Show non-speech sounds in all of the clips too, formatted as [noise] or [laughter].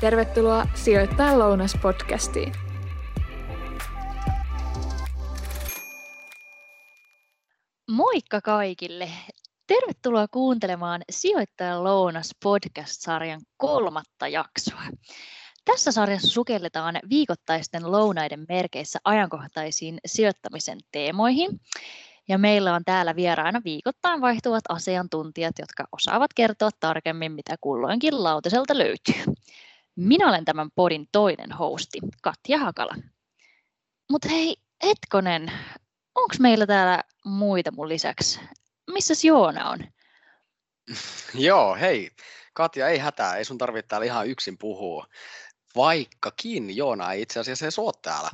Tervetuloa Sijoittaa lounas podcastiin. Moikka kaikille! Tervetuloa kuuntelemaan Sijoittajan lounas podcast-sarjan kolmatta jaksoa. Tässä sarjassa sukelletaan viikoittaisten lounaiden merkeissä ajankohtaisiin sijoittamisen teemoihin. Ja meillä on täällä vieraana viikoittain vaihtuvat asiantuntijat, jotka osaavat kertoa tarkemmin, mitä kulloinkin lautaselta löytyy. Minä olen tämän podin toinen hosti, Katja Hakala. Mutta hei, hetkonen, onko meillä täällä muita mun lisäksi? Missäs Joona on? [laughs] Joo, hei. Katja, ei hätää, ei sun tarvitse täällä ihan yksin puhua. Vaikkakin Joona ei itse asiassa edes ole täällä.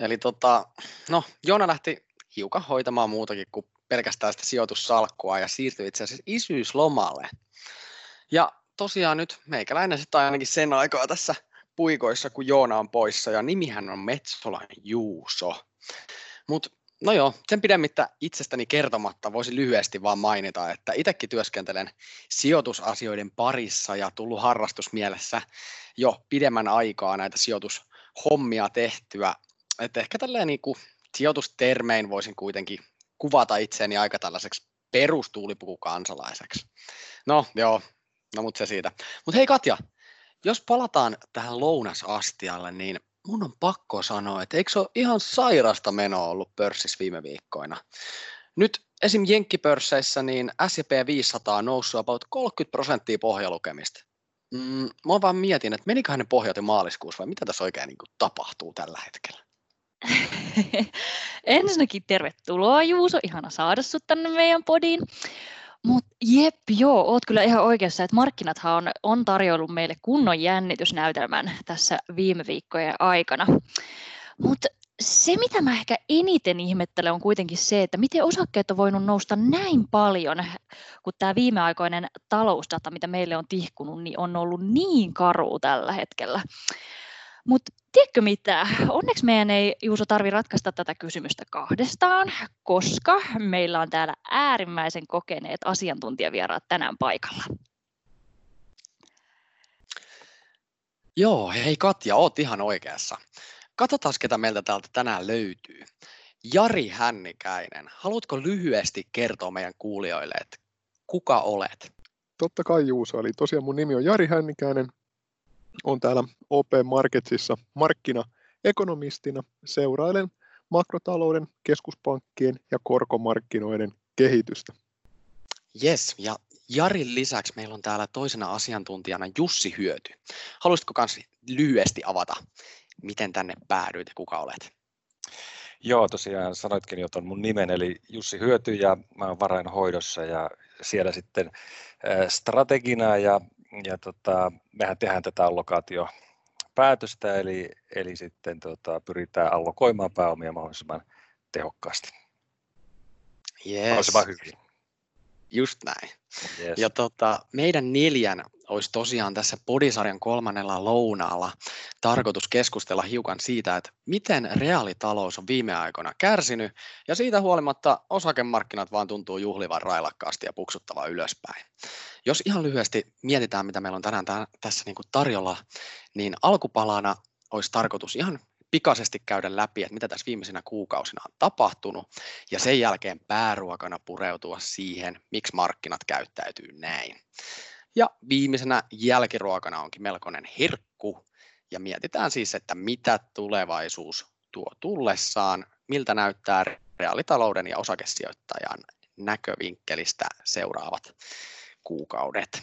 Eli tota, no, Joona lähti hiukan hoitamaan muutakin kuin pelkästään sitä sijoitussalkkua ja siirtyi itse asiassa isyyslomalle. Ja tosiaan nyt meikäläinen sitten ainakin sen aikaa tässä puikoissa, kun Joona on poissa ja nimihän on Metsolan Juuso. Mutta no joo, sen pidemmittä itsestäni kertomatta voisi lyhyesti vaan mainita, että itsekin työskentelen sijoitusasioiden parissa ja tullut harrastusmielessä jo pidemmän aikaa näitä sijoitushommia tehtyä. Että ehkä tälleen niin kuin sijoitustermein voisin kuitenkin kuvata itseäni aika tällaiseksi perustuulipukukansalaiseksi. No joo, no mutta se siitä. Mutta hei Katja, jos palataan tähän lounasastialle, niin mun on pakko sanoa, että eikö se ole ihan sairasta menoa ollut pörssissä viime viikkoina. Nyt esim. Jenkkipörsseissä niin S&P 500 on noussut about 30 prosenttia pohjalukemista. Mm, mä vaan mietin, että meniköhän ne pohjat maaliskuussa vai mitä tässä oikein niin kuin, tapahtuu tällä hetkellä? [laughs] Ensinnäkin tervetuloa Juuso, ihana saada sut tänne meidän podiin. Mutta jep, joo, oot kyllä ihan oikeassa, että markkinathan on, on tarjoillut meille kunnon jännitysnäytelmän tässä viime viikkojen aikana. Mutta se, mitä mä ehkä eniten ihmettelen, on kuitenkin se, että miten osakkeet on voinut nousta näin paljon, kun tämä viimeaikoinen talousdata, mitä meille on tihkunut, niin on ollut niin karu tällä hetkellä. Mutta tiedätkö mitä? Onneksi meidän ei Juuso tarvi ratkaista tätä kysymystä kahdestaan, koska meillä on täällä äärimmäisen kokeneet asiantuntijavieraat tänään paikalla. Joo, hei Katja, oot ihan oikeassa. Katsotaan, ketä meiltä täältä tänään löytyy. Jari Hännikäinen, haluatko lyhyesti kertoa meidän kuulijoille, että kuka olet? Totta kai Juuso, eli tosiaan mun nimi on Jari Hännikäinen, on täällä OP Marketsissa markkinaekonomistina. Seurailen makrotalouden, keskuspankkien ja korkomarkkinoiden kehitystä. Yes, ja Jarin lisäksi meillä on täällä toisena asiantuntijana Jussi Hyöty. Haluaisitko myös lyhyesti avata, miten tänne päädyit ja kuka olet? Joo, tosiaan sanoitkin jo tuon mun nimen, eli Jussi Hyöty ja mä olen varainhoidossa ja siellä sitten strategina ja ja tota, mehän tehdään tätä allokaatiopäätöstä, eli, eli sitten tota, pyritään allokoimaan pääomia mahdollisimman tehokkaasti. Yes. Mahdollisimman hyvin. Just näin. Yes. Ja tota, meidän neljän olisi tosiaan tässä podisarjan kolmannella lounaalla tarkoitus keskustella hiukan siitä, että miten reaalitalous on viime aikoina kärsinyt, ja siitä huolimatta osakemarkkinat vaan tuntuu juhlivan railakkaasti ja puksuttava ylöspäin. Jos ihan lyhyesti mietitään, mitä meillä on tänään tässä niin kuin tarjolla, niin alkupalana olisi tarkoitus ihan pikaisesti käydä läpi, että mitä tässä viimeisinä kuukausina on tapahtunut, ja sen jälkeen pääruokana pureutua siihen, miksi markkinat käyttäytyy näin. Ja viimeisenä jälkiruokana onkin melkoinen herkku, ja mietitään siis, että mitä tulevaisuus tuo tullessaan, miltä näyttää reaalitalouden ja osakesijoittajan näkövinkkelistä seuraavat kuukaudet.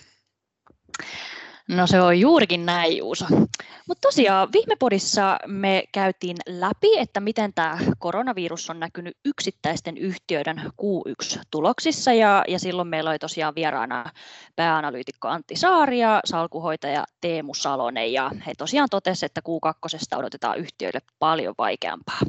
No se on juurikin näin, Juuso. Mutta tosiaan viime podissa me käytiin läpi, että miten tämä koronavirus on näkynyt yksittäisten yhtiöiden Q1-tuloksissa ja, ja silloin meillä oli tosiaan vieraana pääanalyytikko Antti Saari ja salkuhoitaja Teemu Salonen ja he tosiaan totesivat, että Q2 odotetaan yhtiöille paljon vaikeampaa.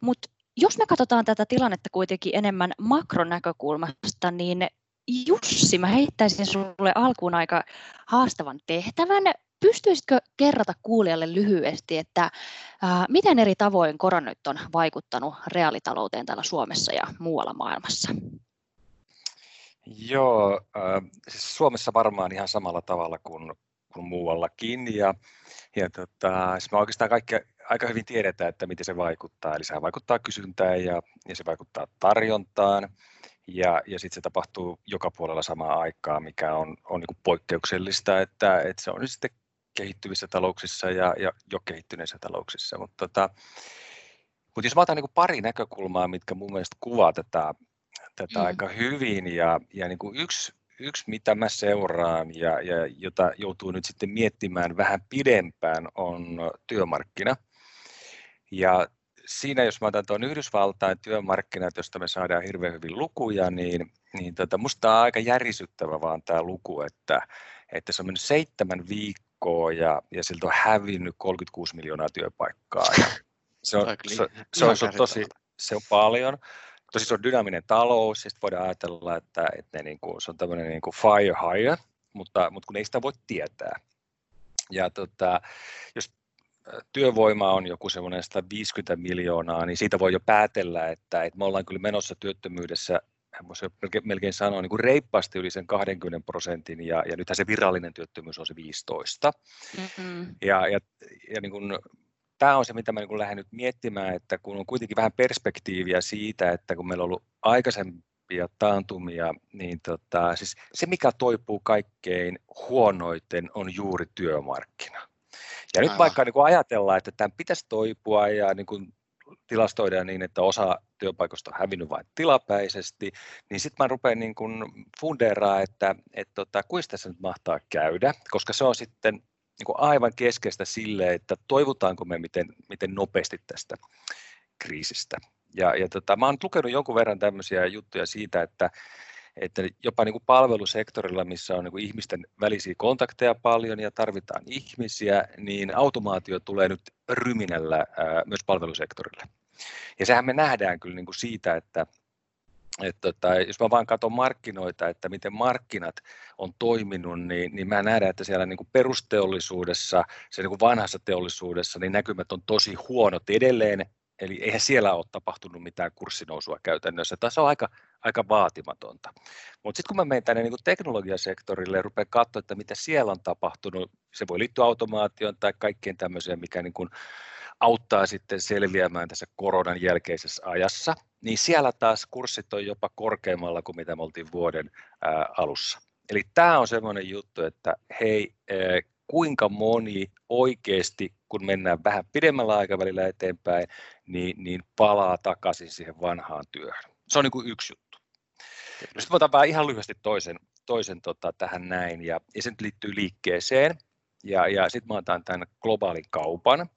Mutta jos me katsotaan tätä tilannetta kuitenkin enemmän makronäkökulmasta, niin Jussi, mä heittäisin sinulle alkuun aika haastavan tehtävän. Pystyisitkö kerrata kuulijalle lyhyesti, että ää, miten eri tavoin korona nyt on vaikuttanut reaalitalouteen täällä Suomessa ja muualla maailmassa? Joo, äh, siis Suomessa varmaan ihan samalla tavalla kuin kuin muuallakin. Ja, ja tota, siis me oikeastaan kaikki aika hyvin tiedetään, että miten se vaikuttaa. Eli se vaikuttaa kysyntään ja, ja se vaikuttaa tarjontaan. Ja, ja sitten se tapahtuu joka puolella samaan aikaan, mikä on, on niin poikkeuksellista, että, että se on nyt sitten kehittyvissä talouksissa ja, ja jo kehittyneissä talouksissa. Mutta tota, mut jos mä otan niin pari näkökulmaa, mitkä mun mielestä kuvaa tätä, tätä mm. aika hyvin, ja, ja niin yksi, yksi, mitä mä seuraan ja, ja jota joutuu nyt sitten miettimään vähän pidempään, on työmarkkina. Ja siinä, jos mä otan tuon Yhdysvaltain työmarkkinat, josta me saadaan hirveän hyvin lukuja, niin, niin tota, musta on aika järisyttävä vaan tämä luku, että, että se on mennyt seitsemän viikkoa ja, ja siltä on hävinnyt 36 miljoonaa työpaikkaa. Ja se, on, [laughs] se, se, on, se, on tosi, se on paljon. Tosi se on dynaaminen talous, ja voidaan ajatella, että, että ne niin kuin, se on tämmöinen niin kuin fire hire, mutta, mutta kun ei sitä voi tietää. Ja tota, jos työvoima on joku semmoinen 150 miljoonaa, niin siitä voi jo päätellä, että, että me ollaan kyllä menossa työttömyydessä voisi melkein sanoa niin kuin reippaasti yli sen 20 prosentin, ja, ja nythän se virallinen työttömyys on se 15. Mm-hmm. Ja, ja, ja niin kuin, tämä on se, mitä mä niin lähden nyt miettimään, että kun on kuitenkin vähän perspektiiviä siitä, että kun meillä on ollut aikaisempia taantumia, niin tota, siis se, mikä toipuu kaikkein huonoiten, on juuri työmarkkina. Ja nyt vaikka niin kuin ajatellaan, että tämän pitäisi toipua ja niin kuin tilastoidaan niin, että osa työpaikoista on hävinnyt vain tilapäisesti, niin sitten mä rupean niin kuin fundeeraa, että, että tota, kuinka tässä nyt mahtaa käydä, koska se on sitten niin kuin aivan keskeistä sille, että toivutaanko me miten, miten nopeasti tästä kriisistä. Ja, ja tota, mä oon lukenut jonkun verran tämmöisiä juttuja siitä, että että jopa niin kuin palvelusektorilla, missä on niin kuin ihmisten välisiä kontakteja paljon ja tarvitaan ihmisiä, niin automaatio tulee nyt ryminällä myös palvelusektorille. Ja sehän me nähdään kyllä niin kuin siitä, että että tota, jos mä vaan katson markkinoita, että miten markkinat on toiminut, niin, niin mä nähdään, että siellä niin kuin perusteollisuudessa, se niin kuin vanhassa teollisuudessa, niin näkymät on tosi huonot edelleen, Eli eihän siellä ole tapahtunut mitään kurssinousua käytännössä. Tässä on aika, aika vaatimatonta. Mutta sitten kun mä menen tänne niin teknologiasektorille ja rupean katsoa, että mitä siellä on tapahtunut, se voi liittyä automaatioon tai kaikkeen tämmöiseen, mikä niin kuin auttaa sitten selviämään tässä koronan jälkeisessä ajassa, niin siellä taas kurssit on jopa korkeammalla kuin mitä me oltiin vuoden ää, alussa. Eli tämä on semmoinen juttu, että hei, kuinka moni oikeasti, kun mennään vähän pidemmällä aikavälillä eteenpäin, niin, niin palaa takaisin siihen vanhaan työhön. Se on niin kuin yksi juttu. No sitten otan ihan lyhyesti toisen, toisen tota, tähän näin, ja, ja se nyt liittyy liikkeeseen, ja, ja sitten mä otan tämän globaalin kaupan.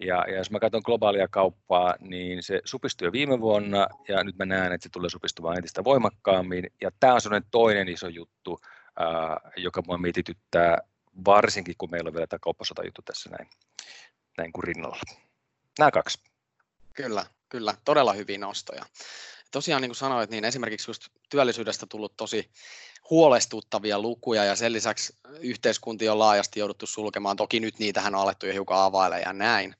Ja, ja jos mä katson globaalia kauppaa, niin se supistui jo viime vuonna, ja nyt mä näen, että se tulee supistumaan entistä voimakkaammin. Ja tämä on sellainen toinen iso juttu, ää, joka mua mietityttää varsinkin kun meillä on vielä tämä kauppasota juttu tässä näin, näin kuin rinnalla. Nämä kaksi. Kyllä, kyllä, todella hyviä nostoja. Tosiaan niin kuin sanoit, niin esimerkiksi just työllisyydestä tullut tosi huolestuttavia lukuja ja sen lisäksi yhteiskuntia on laajasti jouduttu sulkemaan. Toki nyt niitähän on alettu jo hiukan availemaan ja näin.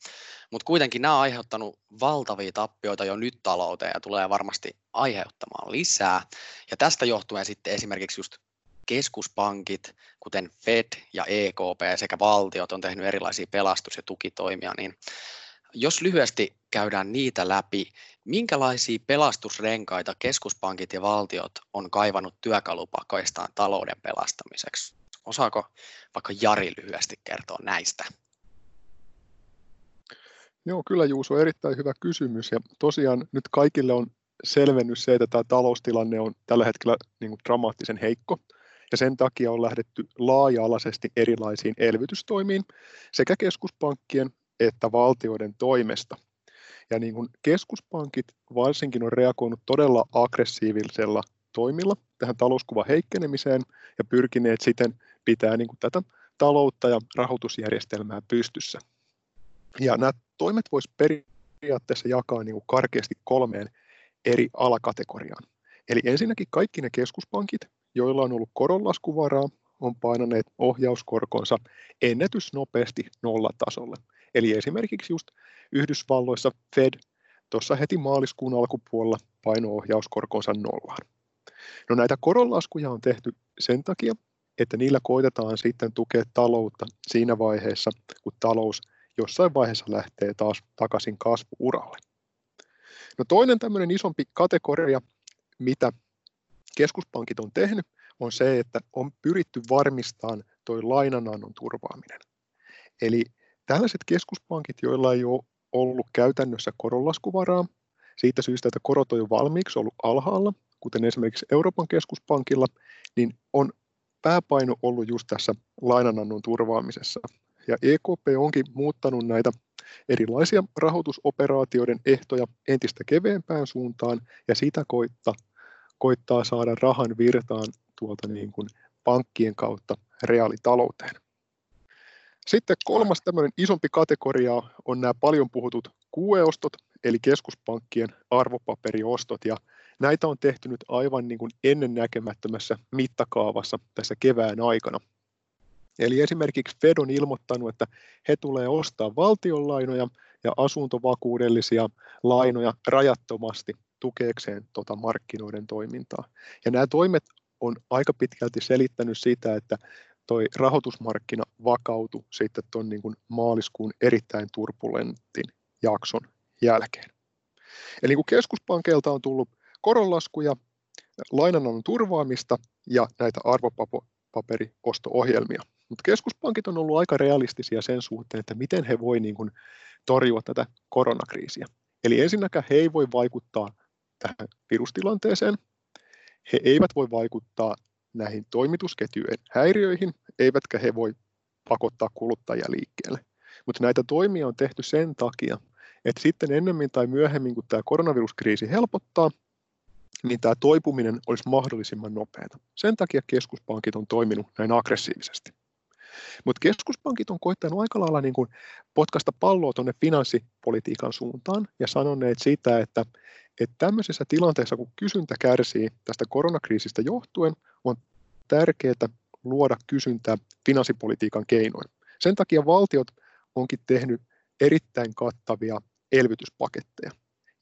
Mutta kuitenkin nämä on aiheuttanut valtavia tappioita jo nyt talouteen ja tulee varmasti aiheuttamaan lisää. Ja tästä johtuen sitten esimerkiksi just keskuspankit, kuten Fed ja EKP sekä valtiot on tehnyt erilaisia pelastus- ja tukitoimia, niin jos lyhyesti käydään niitä läpi, minkälaisia pelastusrenkaita keskuspankit ja valtiot on kaivannut työkalupakoistaan talouden pelastamiseksi? Osaako vaikka Jari lyhyesti kertoa näistä? Joo, kyllä Juuso, erittäin hyvä kysymys. Ja tosiaan nyt kaikille on selvennys se, että tämä taloustilanne on tällä hetkellä niin kuin dramaattisen heikko ja sen takia on lähdetty laaja-alaisesti erilaisiin elvytystoimiin sekä keskuspankkien että valtioiden toimesta. Ja niin kuin keskuspankit varsinkin on reagoinut todella aggressiivisella toimilla tähän talouskuvan heikkenemiseen ja pyrkineet siten pitää niin kuin tätä taloutta ja rahoitusjärjestelmää pystyssä. Ja nämä toimet voisi periaatteessa jakaa niin kuin karkeasti kolmeen eri alakategoriaan. Eli ensinnäkin kaikki ne keskuspankit, joilla on ollut koronlaskuvaraa, on painaneet ohjauskorkonsa ennätysnopeasti nollatasolle. Eli esimerkiksi just Yhdysvalloissa Fed tuossa heti maaliskuun alkupuolella paino ohjauskorkonsa nollaan. No näitä koronlaskuja on tehty sen takia, että niillä koitetaan sitten tukea taloutta siinä vaiheessa, kun talous jossain vaiheessa lähtee taas takaisin kasvuuralle. No toinen tämmöinen isompi kategoria, mitä keskuspankit on tehnyt, on se, että on pyritty varmistamaan tuo lainanannon turvaaminen. Eli tällaiset keskuspankit, joilla ei ole ollut käytännössä koronlaskuvaraa, siitä syystä, että korot on jo valmiiksi ollut alhaalla, kuten esimerkiksi Euroopan keskuspankilla, niin on pääpaino ollut just tässä lainanannon turvaamisessa. Ja EKP onkin muuttanut näitä erilaisia rahoitusoperaatioiden ehtoja entistä keveämpään suuntaan ja sitä koittaa, koittaa saada rahan virtaan tuolta niin kuin pankkien kautta reaalitalouteen. Sitten kolmas tämmöinen isompi kategoria on nämä paljon puhutut QE-ostot, eli keskuspankkien arvopaperiostot, ja näitä on tehty nyt aivan niin kuin ennennäkemättömässä mittakaavassa tässä kevään aikana. Eli esimerkiksi Fed on ilmoittanut, että he tulee ostaa valtionlainoja ja asuntovakuudellisia lainoja rajattomasti tukeekseen tuota markkinoiden toimintaa. Ja nämä toimet on aika pitkälti selittänyt sitä, että toi rahoitusmarkkina vakautui sitten tuon niin kuin maaliskuun erittäin turbulentin jakson jälkeen. Eli kun keskuspankeilta on tullut koronlaskuja, lainanannon turvaamista ja näitä arvopaperiosto-ohjelmia. Mutta keskuspankit on ollut aika realistisia sen suhteen, että miten he voi niin kuin torjua tätä koronakriisiä. Eli ensinnäkään he ei voi vaikuttaa tähän virustilanteeseen, he eivät voi vaikuttaa näihin toimitusketjujen häiriöihin, eivätkä he voi pakottaa kuluttajia liikkeelle. Mutta näitä toimia on tehty sen takia, että sitten ennemmin tai myöhemmin, kun tämä koronaviruskriisi helpottaa, niin tämä toipuminen olisi mahdollisimman nopeata. Sen takia keskuspankit on toiminut näin aggressiivisesti. Mutta keskuspankit on koittanut aika lailla niin kuin potkasta palloa tuonne finanssipolitiikan suuntaan ja sanoneet sitä, että, että tämmöisessä tilanteessa, kun kysyntä kärsii tästä koronakriisistä johtuen, on tärkeää luoda kysyntää finanssipolitiikan keinoin. Sen takia valtiot onkin tehnyt erittäin kattavia elvytyspaketteja.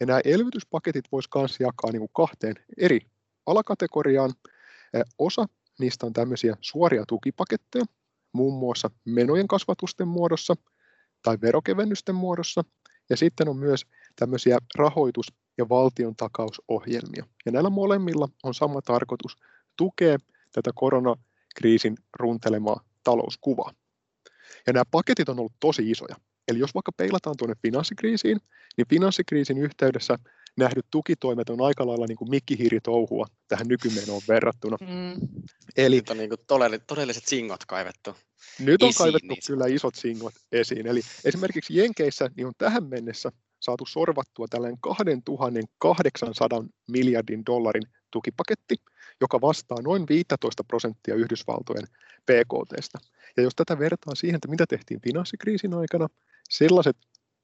Ja nämä elvytyspaketit voisi myös jakaa niin kuin kahteen eri alakategoriaan. Osa niistä on tämmöisiä suoria tukipaketteja, muun muassa menojen kasvatusten muodossa tai verokevennysten muodossa. Ja sitten on myös tämmöisiä rahoitus- ja valtion takausohjelmia. Ja näillä molemmilla on sama tarkoitus tukea tätä koronakriisin runtelemaa talouskuvaa. Ja nämä paketit on ollut tosi isoja. Eli jos vaikka peilataan tuonne finanssikriisiin, niin finanssikriisin yhteydessä nähdyt tukitoimet on aika lailla niin kuin mikkihiiritouhua tähän nykymenoon verrattuna. Mm. Eli nyt on niin kuin todelliset singot kaivettu. Nyt on esiin, kaivettu niin kyllä isot singot esiin. Eli esimerkiksi Jenkeissä niin on tähän mennessä saatu sorvattua tällainen 2800 miljardin dollarin tukipaketti, joka vastaa noin 15 prosenttia Yhdysvaltojen PKTstä. Ja jos tätä vertaa siihen, että mitä tehtiin finanssikriisin aikana, sellaiset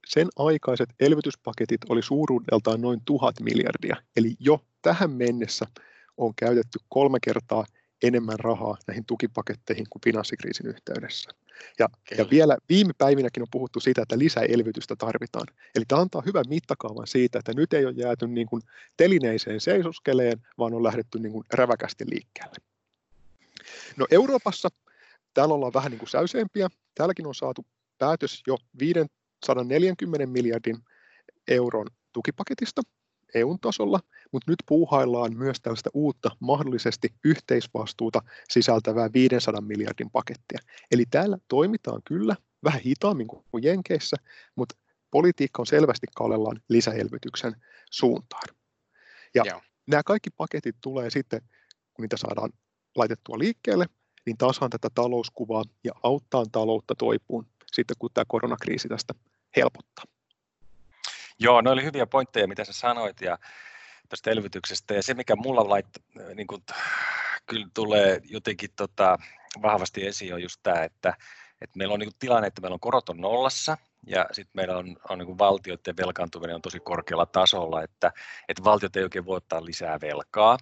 sen aikaiset elvytyspaketit oli suuruudeltaan noin tuhat miljardia, eli jo tähän mennessä on käytetty kolme kertaa enemmän rahaa näihin tukipaketteihin kuin finanssikriisin yhteydessä. Ja, ja vielä viime päivinäkin on puhuttu siitä, että lisäelvytystä tarvitaan. Eli tämä antaa hyvän mittakaavan siitä, että nyt ei ole jääty niin kuin telineiseen seisoskeleen, vaan on lähdetty niin kuin räväkästi liikkeelle. No Euroopassa täällä ollaan vähän niin kuin säyseempiä. Täälläkin on saatu päätös jo 540 miljardin euron tukipaketista EUn tasolla, mutta nyt puuhaillaan myös tällaista uutta mahdollisesti yhteisvastuuta sisältävää 500 miljardin pakettia. Eli täällä toimitaan kyllä vähän hitaammin kuin Jenkeissä, mutta politiikka on selvästi kallellaan lisäelvytyksen suuntaan. Ja Joo. nämä kaikki paketit tulee sitten, kun niitä saadaan laitettua liikkeelle, niin taasaan tätä talouskuvaa ja auttaa taloutta toipuun sitten, kun tämä koronakriisi tästä helpottaa. Joo, ne oli hyviä pointteja, mitä sä sanoit ja tästä elvytyksestä. Ja se, mikä mulla lait, niin kun, kyllä tulee jotenkin tota, vahvasti esiin, on just tämä, että, että meillä on niin tilanne, että meillä on korot on nollassa, ja sitten meillä on, on niin valtioiden velkaantuminen on tosi korkealla tasolla, että, että valtiot ei oikein voi ottaa lisää velkaa.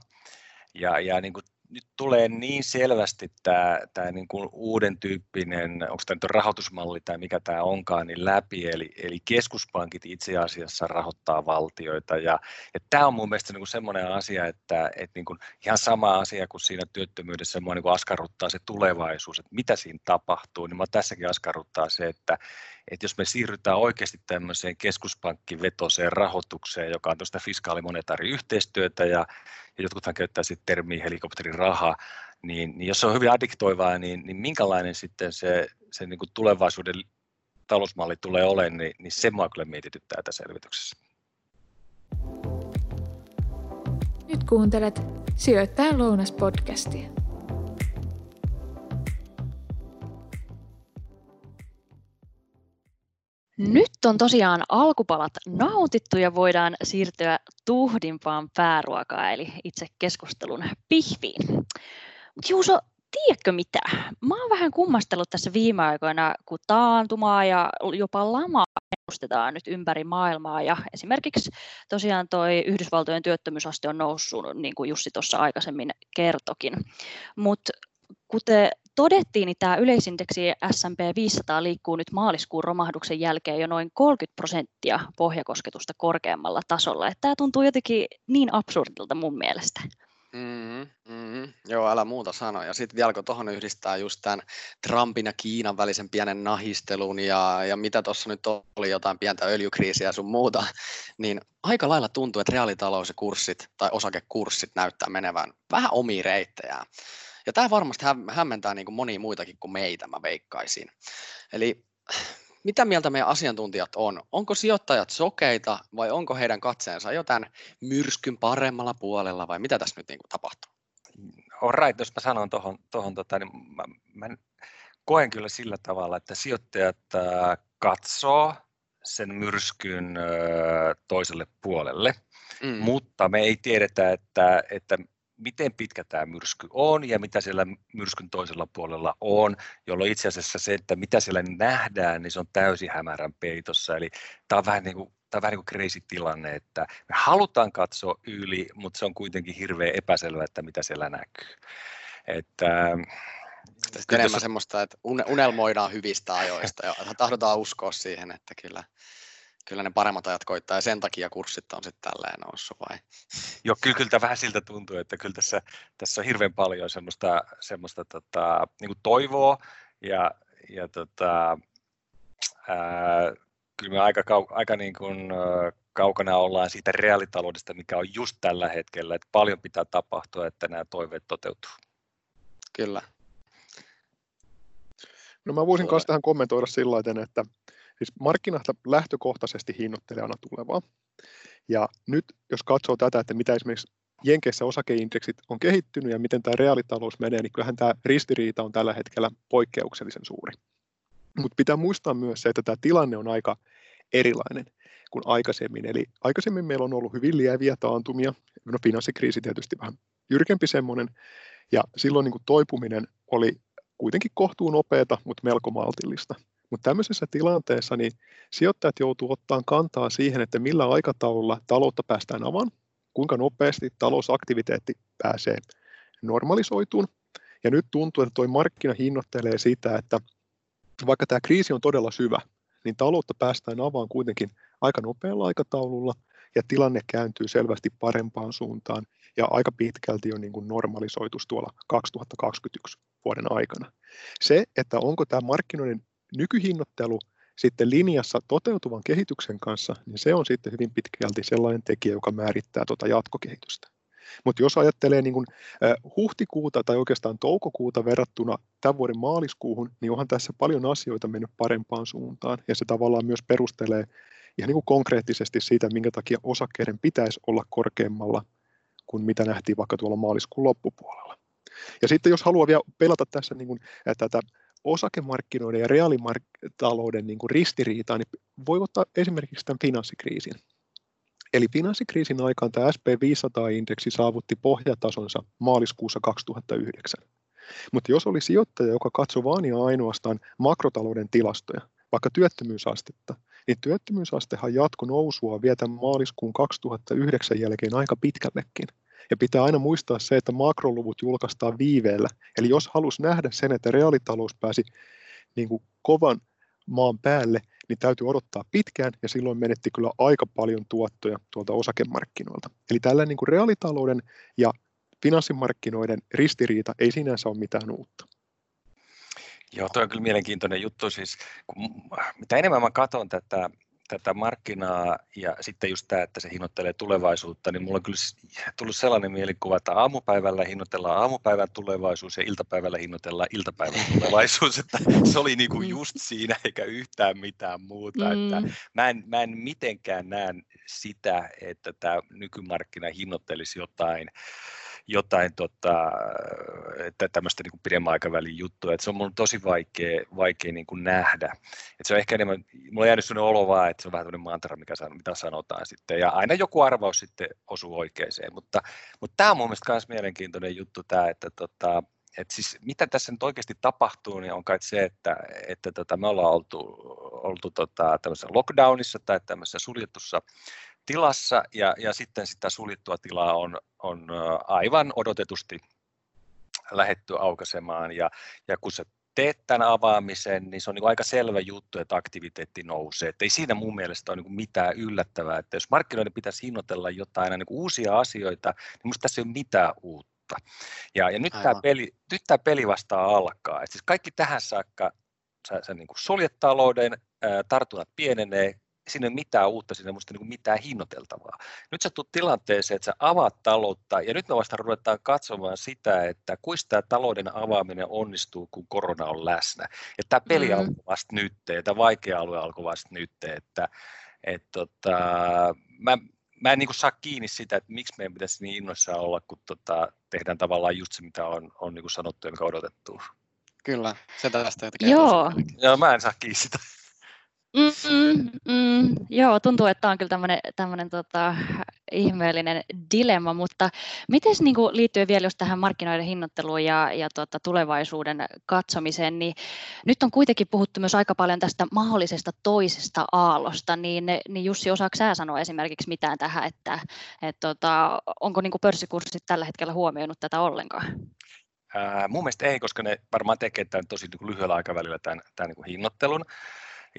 Ja, ja niin kuin nyt tulee niin selvästi tämä, tämä niin kuin uuden tyyppinen, onko tämä nyt rahoitusmalli tai mikä tämä onkaan, niin läpi, eli, eli keskuspankit itse asiassa rahoittaa valtioita, ja, ja tämä on mun mielestä niin kuin semmoinen asia, että, että niin kuin ihan sama asia kuin siinä työttömyydessä mua niin kuin askarruttaa se tulevaisuus, että mitä siinä tapahtuu, niin mä tässäkin askarruttaa se, että, että jos me siirrytään oikeasti tämmöiseen keskuspankkivetoiseen rahoitukseen, joka on tuosta fiskaalimonetaariyhteistyötä ja, ja jotkuthan käyttää sitten termiä helikopterin raha, niin, niin jos se on hyvin addiktoivaa, niin, niin minkälainen sitten se, se niin kuin tulevaisuuden talousmalli tulee olemaan, niin, niin se mua kyllä mietityttää tässä selvityksessä. Nyt kuuntelet Sijoittajan lounas-podcastia. Nyt on tosiaan alkupalat nautittu ja voidaan siirtyä tuhdimpaan pääruokaan, eli itse keskustelun pihviin. Mutta Juuso, tiedätkö mitä? Mä oon vähän kummastellut tässä viime aikoina, kun taantumaa ja jopa lama ennustetaan nyt ympäri maailmaa. Ja esimerkiksi tosiaan toi Yhdysvaltojen työttömyysaste on noussut, niin kuin Jussi tuossa aikaisemmin kertokin. Mutta kuten todettiin, niin tämä yleisindeksi S&P 500 liikkuu nyt maaliskuun romahduksen jälkeen jo noin 30 prosenttia pohjakosketusta korkeammalla tasolla. Että tämä tuntuu jotenkin niin absurdilta mun mielestä. Mm-hmm, mm-hmm. Joo, älä muuta sano. Ja sitten vielä kun tuohon yhdistää just tämän Trumpin ja Kiinan välisen pienen nahistelun ja, ja mitä tuossa nyt oli jotain pientä öljykriisiä ja sun muuta, niin aika lailla tuntuu, että reaalitalous ja kurssit tai osakekurssit näyttää menevän vähän omiin reittejään. Ja tämä varmasti hämmentää niin kuin monia muitakin kuin meitä, mä veikkaisin. Eli mitä mieltä meidän asiantuntijat on? Onko sijoittajat sokeita vai onko heidän katseensa jo tämän myrskyn paremmalla puolella vai mitä tässä nyt niin kuin tapahtuu? On right, jos mä sanon tuohon, tohon, tota, niin mä, mä koen kyllä sillä tavalla, että sijoittajat äh, katsoo sen myrskyn äh, toiselle puolelle, mm. mutta me ei tiedetä, että, että miten pitkä tämä myrsky on ja mitä siellä myrskyn toisella puolella on, jolloin itse asiassa se, että mitä siellä nähdään, niin se on täysin hämärän peitossa. Eli tämä on vähän niin kuin tämä on vähän niin kuin crazy tilanne, että me halutaan katsoa yli, mutta se on kuitenkin hirveän epäselvä, että mitä siellä näkyy. Että, Sitten enemmän on... semmoista, että unelmoidaan hyvistä ajoista ja tahdotaan uskoa siihen, että kyllä, kyllä ne paremmat ajat koittaa ja sen takia kurssit on sitten tälleen noussut vai? Joo, kyllä, kyllä vähän siltä tuntuu, että kyllä tässä, tässä on hirveän paljon semmoista, semmoista tota, niin kuin toivoa ja, ja tota, ää, kyllä me aika, kau, aika niin kuin, kaukana ollaan siitä reaalitaloudesta, mikä on just tällä hetkellä, että paljon pitää tapahtua, että nämä toiveet toteutuu. Kyllä. No mä voisin kanssa tähän kommentoida sillä että Siis markkinat lähtökohtaisesti hinnoittelee aina tulevaa. Ja nyt jos katsoo tätä, että mitä esimerkiksi Jenkeissä osakeindeksit on kehittynyt ja miten tämä reaalitalous menee, niin kyllähän tämä ristiriita on tällä hetkellä poikkeuksellisen suuri. Mutta pitää muistaa myös se, että tämä tilanne on aika erilainen kuin aikaisemmin. Eli aikaisemmin meillä on ollut hyvin lieviä taantumia, no finanssikriisi tietysti vähän jyrkempi semmoinen, ja silloin niin kuin toipuminen oli kuitenkin kohtuun nopeata, mutta melko maltillista. Mutta tämmöisessä tilanteessa niin sijoittajat joutuu ottaa kantaa siihen, että millä aikataululla taloutta päästään avaan, kuinka nopeasti talousaktiviteetti pääsee normalisoituun. Ja nyt tuntuu, että tuo markkina hinnoittelee sitä, että vaikka tämä kriisi on todella syvä, niin taloutta päästään avaan kuitenkin aika nopealla aikataululla ja tilanne kääntyy selvästi parempaan suuntaan ja aika pitkälti on niin kuin normalisoitus tuolla 2021 vuoden aikana. Se, että onko tämä markkinoiden nykyhinnoittelu sitten linjassa toteutuvan kehityksen kanssa, niin se on sitten hyvin pitkälti sellainen tekijä, joka määrittää tuota jatkokehitystä. Mutta jos ajattelee niin kuin huhtikuuta tai oikeastaan toukokuuta verrattuna tämän vuoden maaliskuuhun, niin onhan tässä paljon asioita mennyt parempaan suuntaan. Ja se tavallaan myös perustelee ihan niin kuin konkreettisesti siitä, minkä takia osakkeiden pitäisi olla korkeammalla kuin mitä nähtiin vaikka tuolla maaliskuun loppupuolella. Ja sitten jos haluaa vielä pelata tässä niin kuin, tätä osakemarkkinoiden ja reaalitalouden niin ristiriitaa, niin voi ottaa esimerkiksi tämän finanssikriisin. Eli finanssikriisin aikaan tämä SP500-indeksi saavutti pohjatasonsa maaliskuussa 2009. Mutta jos oli sijoittaja, joka katsoi vain ja ainoastaan makrotalouden tilastoja, vaikka työttömyysastetta, niin työttömyysastehan jatko nousua vielä tämän maaliskuun 2009 jälkeen aika pitkällekin. Ja pitää aina muistaa se, että makroluvut julkaistaan viiveellä. Eli jos halus nähdä sen, että reaalitalous pääsi niin kuin kovan maan päälle, niin täytyy odottaa pitkään ja silloin menetti kyllä aika paljon tuottoja tuolta osakemarkkinoilta. Eli tällä niin kuin reaalitalouden ja finanssimarkkinoiden ristiriita ei sinänsä ole mitään uutta. Joo, tuo on kyllä mielenkiintoinen juttu. Siis, kun, mitä enemmän mä katson tätä, tätä markkinaa ja sitten just tämä, että se hinnoittelee tulevaisuutta, niin mulla on kyllä tullut sellainen mielikuva, että aamupäivällä hinnoitellaan aamupäivän tulevaisuus ja iltapäivällä hinnoitellaan iltapäivän [laughs] tulevaisuus, että se oli niinku mm. just siinä eikä yhtään mitään muuta. Mm. Että mä, en, mä en mitenkään näe sitä, että tämä nykymarkkina hinnoittelisi jotain jotain tota, tämmöistä niin pidemmän aikavälin juttua. Että se on mun tosi vaikea, vaikea niin kuin nähdä. Että se on ehkä enemmän, mulla on jäänyt sellainen olo vaan, että se on vähän tämmöinen mantra, mikä san, mitä sanotaan sitten. Ja aina joku arvaus sitten osuu oikeeseen. Mutta, mutta tämä on mun mielestä myös mielenkiintoinen juttu tämä, että tota, et siis mitä tässä nyt oikeasti tapahtuu, niin on kai se, että, että tota, me ollaan oltu, oltu tota, tämmöisessä lockdownissa tai tämmöisessä suljetussa tilassa ja, ja sitten sitä suljettua tilaa on, on aivan odotetusti lähetty aukaisemaan ja, ja kun sä teet tämän avaamisen, niin se on niin aika selvä juttu, että aktiviteetti nousee. Että ei siinä mun mielestä ole niin mitään yllättävää, että jos markkinoiden pitäisi hinnoitella jotain niin uusia asioita, niin minusta tässä ei ole mitään uutta. Ja, ja nyt, tämä peli, nyt tämä peli vastaa alkaa. Et siis kaikki tähän saakka sä, sä niin suljet talouden, tartunnat pienenee, siinä ei ole mitään uutta, siinä ei ole niin mitään hinnoiteltavaa. Nyt sä tulet tilanteeseen, että sä avaat taloutta, ja nyt me vasta ruvetaan katsomaan sitä, että kuinka tämä talouden avaaminen onnistuu, kun korona on läsnä. Ja tämä peli mm. alkoi vasta nyt, ja tämä vaikea alue alkoi vasta nyt, että et, tota, mä, mä en niin saa kiinni sitä, että miksi meidän pitäisi niin innoissaan olla, kun tota, tehdään tavallaan just se, mitä on, on niin sanottu ja mikä odotettu. Kyllä, se tästä tekee Joo. Joo, mä en saa kiinni sitä. Mm, mm, joo, tuntuu, että tämä on kyllä tämmöinen, tota, ihmeellinen dilemma, mutta miten niin liittyy vielä just tähän markkinoiden hinnoitteluun ja, ja tota, tulevaisuuden katsomiseen, niin nyt on kuitenkin puhuttu myös aika paljon tästä mahdollisesta toisesta aallosta, niin, niin Jussi, osaako sä sanoa esimerkiksi mitään tähän, että et, tota, onko niin pörssikurssit tällä hetkellä huomioinut tätä ollenkaan? Ää, mun mielestä ei, koska ne varmaan tekee tämän tosi niin lyhyellä aikavälillä tämän, tämän niin hinnoittelun.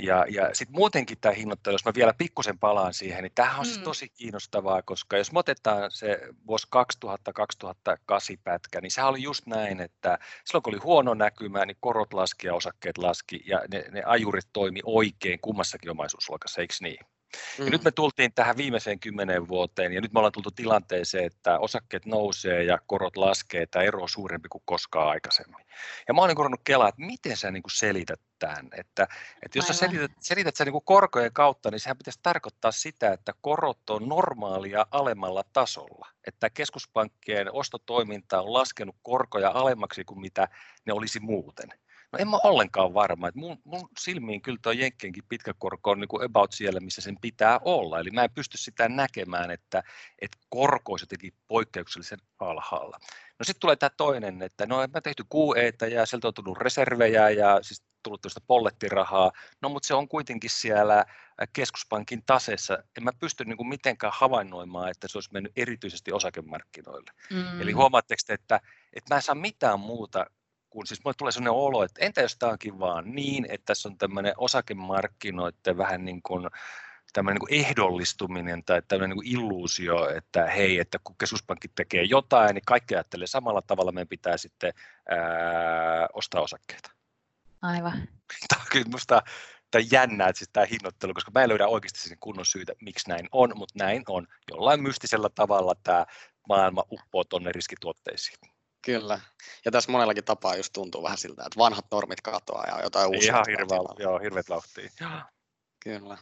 Ja, ja sitten muutenkin tämä hinnoittelu, jos mä vielä pikkusen palaan siihen, niin tämähän on mm. tosi kiinnostavaa, koska jos me otetaan se vuosi 2000-2008 pätkä, niin sehän oli just näin, että silloin kun oli huono näkymä, niin korot laski ja osakkeet laski ja ne, ne ajurit toimi oikein kummassakin omaisuusluokassa, eikö niin? Mm. Ja nyt me tultiin tähän viimeiseen kymmenen vuoteen ja nyt me ollaan tultu tilanteeseen, että osakkeet nousee ja korot laskee, tämä ero on suurempi kuin koskaan aikaisemmin. Ja mä oon niin kelaa, että miten sä niin selität tämän, että, että jos sä selität, selität sen niin korkojen kautta, niin sehän pitäisi tarkoittaa sitä, että korot on normaalia alemmalla tasolla, että keskuspankkien ostotoiminta on laskenut korkoja alemmaksi kuin mitä ne olisi muuten. No en mä ollenkaan varma. että mun, mun silmiin kyllä tuo Jenkkienkin pitkä korko on niin kuin about siellä, missä sen pitää olla. Eli mä en pysty sitä näkemään, että, että korko olisi jotenkin poikkeuksellisen alhaalla. No sitten tulee tämä toinen, että no mä tehty QE ja sieltä on tullut reservejä ja siis tullut tuosta pollettirahaa, no mutta se on kuitenkin siellä keskuspankin taseessa. En mä pysty niin kuin mitenkään havainnoimaan, että se olisi mennyt erityisesti osakemarkkinoille. Mm. Eli huomaatteko, että, että mä en saa mitään muuta kun siis mulle tulee sellainen olo, että entä jos tämä onkin vaan niin, että tässä on tämmöinen osakemarkkinoiden vähän niin kuin tämmöinen niin kuin ehdollistuminen tai tämmöinen niin kuin illuusio, että hei, että kun keskuspankki tekee jotain, niin kaikki ajattelee samalla tavalla, meidän pitää sitten ää, ostaa osakkeita. Aivan. [laughs] Tämä on kyllä minusta tämä jännää, että siis tämä hinnoittelu, koska mä en löydä oikeasti sen kunnon syytä, miksi näin on, mutta näin on. Jollain mystisellä tavalla tämä maailma uppoo tuonne riskituotteisiin. Kyllä. Ja tässä monellakin tapaa just tuntuu vähän siltä, että vanhat normit katoaa ja jotain uusia. Ihan hirveä, joo, hirveät vauhtia. Kyllä.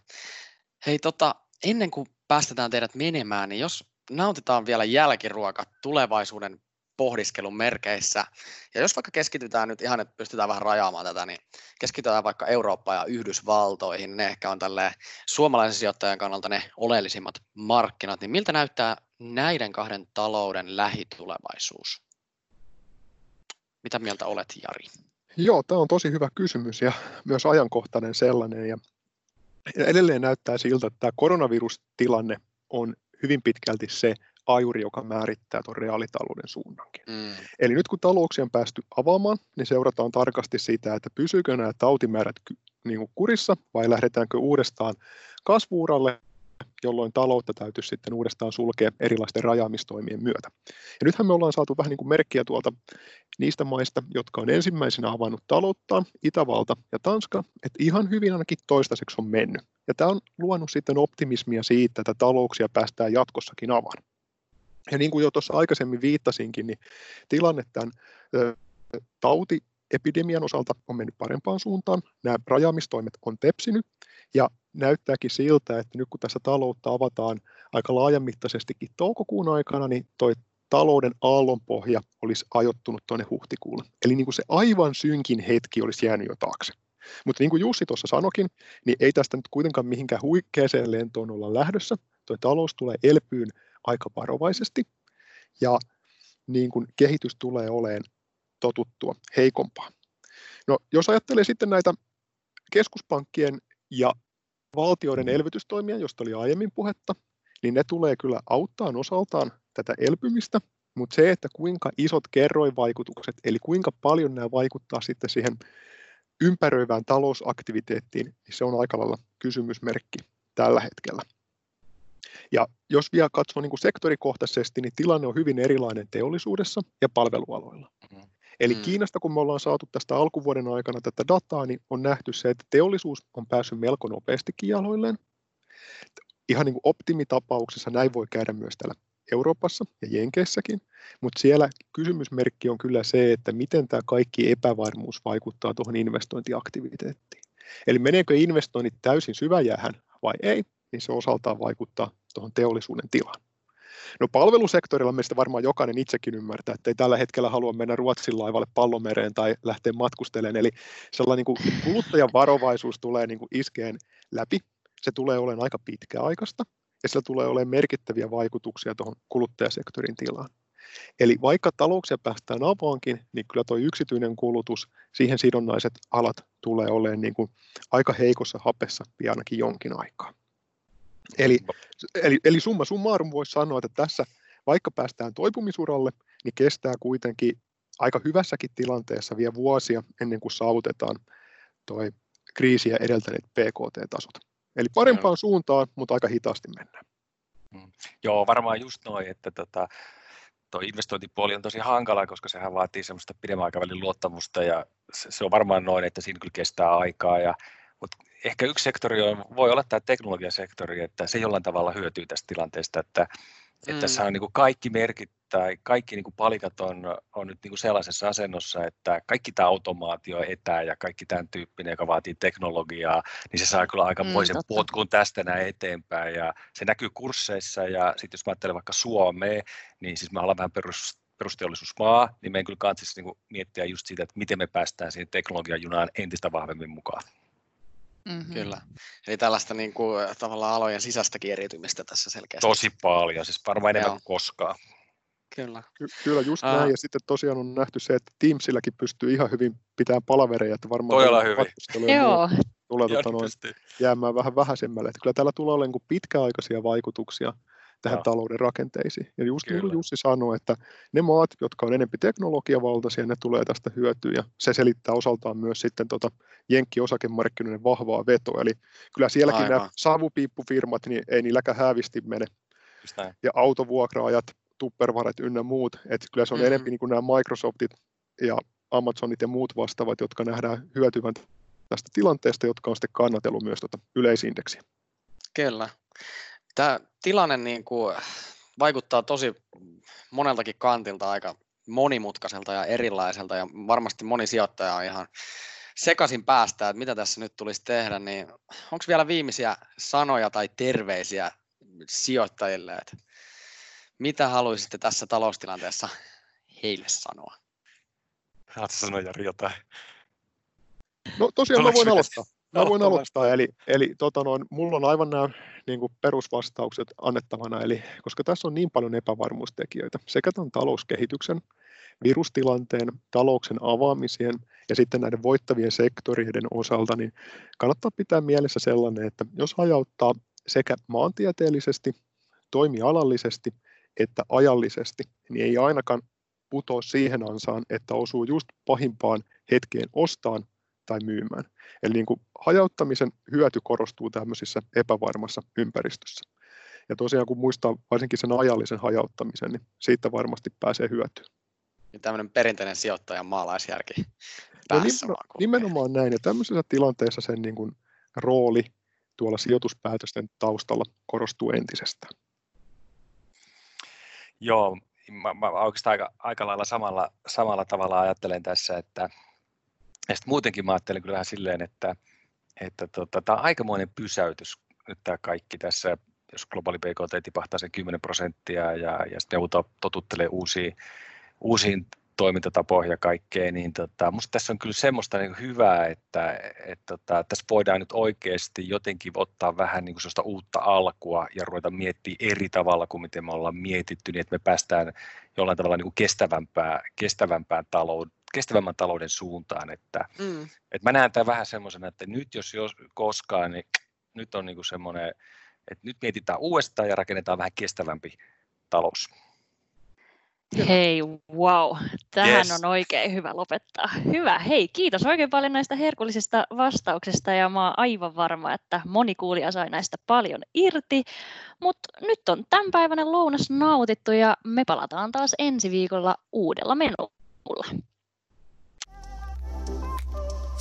Hei, tota, ennen kuin päästetään teidät menemään, niin jos nautitaan vielä jälkiruoka tulevaisuuden pohdiskelun merkeissä, ja jos vaikka keskitytään nyt ihan, että pystytään vähän rajaamaan tätä, niin keskitytään vaikka Eurooppaan ja Yhdysvaltoihin, ne ehkä on tälle suomalaisen sijoittajan kannalta ne oleellisimmat markkinat, niin miltä näyttää näiden kahden talouden lähitulevaisuus? Mitä mieltä olet, Jari? Joo, tämä on tosi hyvä kysymys ja myös ajankohtainen sellainen. Ja edelleen näyttää siltä, että tämä koronavirustilanne on hyvin pitkälti se ajuri, joka määrittää tuon reaalitalouden suunnankin. Mm. Eli nyt kun talouksia on päästy avaamaan, niin seurataan tarkasti sitä, että pysyykö nämä tautimäärät niin kuin kurissa vai lähdetäänkö uudestaan kasvuuralle, jolloin taloutta täytyy sitten uudestaan sulkea erilaisten rajaamistoimien myötä. Ja nythän me ollaan saatu vähän niin kuin merkkiä tuolta niistä maista, jotka on ensimmäisenä avannut talouttaan, Itävalta ja Tanska, että ihan hyvin ainakin toistaiseksi on mennyt. Ja tämä on luonut sitten optimismia siitä, että talouksia päästään jatkossakin avaan. Ja niin kuin jo tuossa aikaisemmin viittasinkin, niin tilanne tämän tauti epidemian osalta on mennyt parempaan suuntaan. Nämä rajaamistoimet on tepsinyt ja näyttääkin siltä, että nyt kun tässä taloutta avataan aika laajamittaisestikin toukokuun aikana, niin toi talouden aallonpohja olisi ajottunut tuonne huhtikuulle. Eli niin kuin se aivan synkin hetki olisi jäänyt jo taakse. Mutta niin kuin Jussi tuossa sanokin, niin ei tästä nyt kuitenkaan mihinkään huikeeseen lentoon olla lähdössä. Tuo talous tulee elpyyn aika varovaisesti ja niin kuin kehitys tulee olemaan totuttua heikompaa. No, jos ajattelee sitten näitä keskuspankkien ja valtioiden elvytystoimia, joista oli aiemmin puhetta, niin ne tulee kyllä auttaa osaltaan tätä elpymistä, mutta se, että kuinka isot kerroinvaikutukset, eli kuinka paljon nämä vaikuttaa sitten siihen ympäröivään talousaktiviteettiin, niin se on aika lailla kysymysmerkki tällä hetkellä. Ja jos vielä katsoo niin kuin sektorikohtaisesti, niin tilanne on hyvin erilainen teollisuudessa ja palvelualoilla. Eli mm. Kiinasta, kun me ollaan saatu tästä alkuvuoden aikana tätä dataa, niin on nähty se, että teollisuus on päässyt melko nopeastikin jaloilleen. Ihan niin kuin optimitapauksessa näin voi käydä myös täällä Euroopassa ja Jenkeissäkin, mutta siellä kysymysmerkki on kyllä se, että miten tämä kaikki epävarmuus vaikuttaa tuohon investointiaktiviteettiin. Eli meneekö investoinnit täysin syväjäähän vai ei, niin se osaltaan vaikuttaa tuohon teollisuuden tilaan. No palvelusektorilla meistä varmaan jokainen itsekin ymmärtää, että ei tällä hetkellä halua mennä Ruotsin laivalle pallomereen tai lähteä matkustelemaan. Eli sellainen niin kuin kuluttajan varovaisuus tulee niin kuin iskeen läpi. Se tulee olemaan aika pitkäaikaista ja sillä tulee olemaan merkittäviä vaikutuksia tuohon kuluttajasektorin tilaan. Eli vaikka talouksia päästään avaankin, niin kyllä tuo yksityinen kulutus, siihen sidonnaiset alat tulee olemaan niin kuin aika heikossa hapessa ainakin jonkin aikaa. Eli, eli, eli summa summarum voisi sanoa, että tässä vaikka päästään toipumisuralle, niin kestää kuitenkin aika hyvässäkin tilanteessa vielä vuosia ennen kuin saavutetaan toi kriisiä edeltäneet PKT-tasot. Eli parempaan suuntaan, mutta aika hitaasti mennään. Mm. Joo, varmaan just noin, että tota, tuo investointipuoli on tosi hankala, koska sehän vaatii semmoista pidemmän aikavälin luottamusta ja se, se on varmaan noin, että siinä kyllä kestää aikaa ja mutta ehkä yksi sektori on, voi olla tämä teknologiasektori, että se jollain tavalla hyötyy tästä tilanteesta, että, mm. että tässä on niin kuin kaikki merkit tai kaikki niin kuin palikat on, on nyt niin kuin sellaisessa asennossa, että kaikki tämä automaatio, etä ja kaikki tämän tyyppinen, joka vaatii teknologiaa, niin se saa kyllä aikamoisen mm, potkun tästä näin eteenpäin ja se näkyy kursseissa ja sitten jos mä ajattelen vaikka Suomea, niin siis me ollaan vähän perus, perusteollisuusmaa, niin meidän kyllä kannattaisi niin miettiä just siitä, että miten me päästään siihen teknologiajunaan entistä vahvemmin mukaan. Mm-hmm. Kyllä. Eli tällaista niin kuin, tavallaan alojen sisäistäkin eriytymistä tässä selkeästi. Tosi paljon, siis varmaan enemmän kuin koskaan. Kyllä. Ky- kyllä just Aa. näin, ja sitten tosiaan on nähty se, että Teamsilläkin pystyy ihan hyvin pitämään palavereja, että varmaan Todella hyvin. Joo. tulee tuota, noin, jäämään vähän vähäisemmälle. Että kyllä täällä tulee olemaan niin pitkäaikaisia vaikutuksia tähän Joo. talouden rakenteisiin. Ja just Kyllä. niin kuin Jussi sanoi, että ne maat, jotka on enemmän teknologiavaltaisia, ne tulee tästä hyötyä. Ja se selittää osaltaan myös sitten tota Jenkki-osakemarkkinoiden vahvaa vetoa. Eli kyllä sielläkin Aivan. nämä savupiippufirmat, niin ei niilläkään häävisti mene. Ja autovuokraajat, tuppervaret ynnä muut. Että kyllä se on mm-hmm. enemmän niin kuin nämä Microsoftit ja Amazonit ja muut vastaavat, jotka nähdään hyötyvän tästä tilanteesta, jotka on sitten kannatellut myös tuota yleisindeksiä. Kyllä tämä tilanne niin kuin vaikuttaa tosi moneltakin kantilta aika monimutkaiselta ja erilaiselta ja varmasti moni sijoittaja on ihan sekaisin päästä, että mitä tässä nyt tulisi tehdä, niin onko vielä viimeisiä sanoja tai terveisiä sijoittajille, että mitä haluaisitte tässä taloustilanteessa heille sanoa? Haluatko sanoa Jari jotain? No tosiaan mä voin aloittaa. Mä voin aloittaa, eli, eli tota noin, mulla on aivan nämä niin kuin perusvastaukset annettavana, eli koska tässä on niin paljon epävarmuustekijöitä, sekä tämän talouskehityksen, virustilanteen, talouksen avaamisien ja sitten näiden voittavien sektoreiden osalta, niin kannattaa pitää mielessä sellainen, että jos hajauttaa sekä maantieteellisesti, toimialallisesti että ajallisesti niin ei ainakaan putoa siihen ansaan, että osuu just pahimpaan hetkeen ostaan tai myymään. Eli niin kuin hajauttamisen hyöty korostuu tämmöisissä epävarmassa ympäristössä. Ja tosiaan kun muistaa varsinkin sen ajallisen hajauttamisen, niin siitä varmasti pääsee hyötyä. Niin tämmöinen perinteinen sijoittajan maalaisjärki no [laughs] päässä no, nimenomaan näin. Ja tämmöisessä tilanteessa sen niin kuin rooli tuolla sijoituspäätösten taustalla korostuu entisestään. Joo, mä, mä oikeastaan aika, aika lailla samalla, samalla tavalla ajattelen tässä, että ja sitten muutenkin mä ajattelen kyllä vähän silleen, että, että tota, tämä on aikamoinen pysäytys nyt tämä kaikki tässä, jos globaali BKT tipahtaa sen 10 prosenttia ja, ja sitten joudutaan totuttelee uusiin, uusiin toimintatapoihin ja kaikkeen, niin tota, musta tässä on kyllä semmoista niin hyvää, että et, tota, tässä voidaan nyt oikeasti jotenkin ottaa vähän niin kuin uutta alkua ja ruveta miettimään eri tavalla kuin miten me ollaan mietitty, niin että me päästään jollain tavalla niin kuin kestävämpään, kestävämpään talouden kestävämmän talouden suuntaan. Että, mm. että mä näen tämän vähän semmoisena, että nyt jos, jos koskaan, niin nyt on niin semmoinen, että nyt mietitään uudestaan ja rakennetaan vähän kestävämpi talous. Hei, wow. Tähän yes. on oikein hyvä lopettaa. Hyvä. Hei, kiitos oikein paljon näistä herkullisista vastauksista ja mä oon aivan varma, että moni kuulija sai näistä paljon irti. Mutta nyt on tämän päivänä lounas nautittu ja me palataan taas ensi viikolla uudella menulla.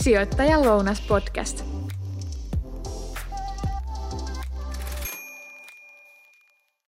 Sijoittajan lounas podcast.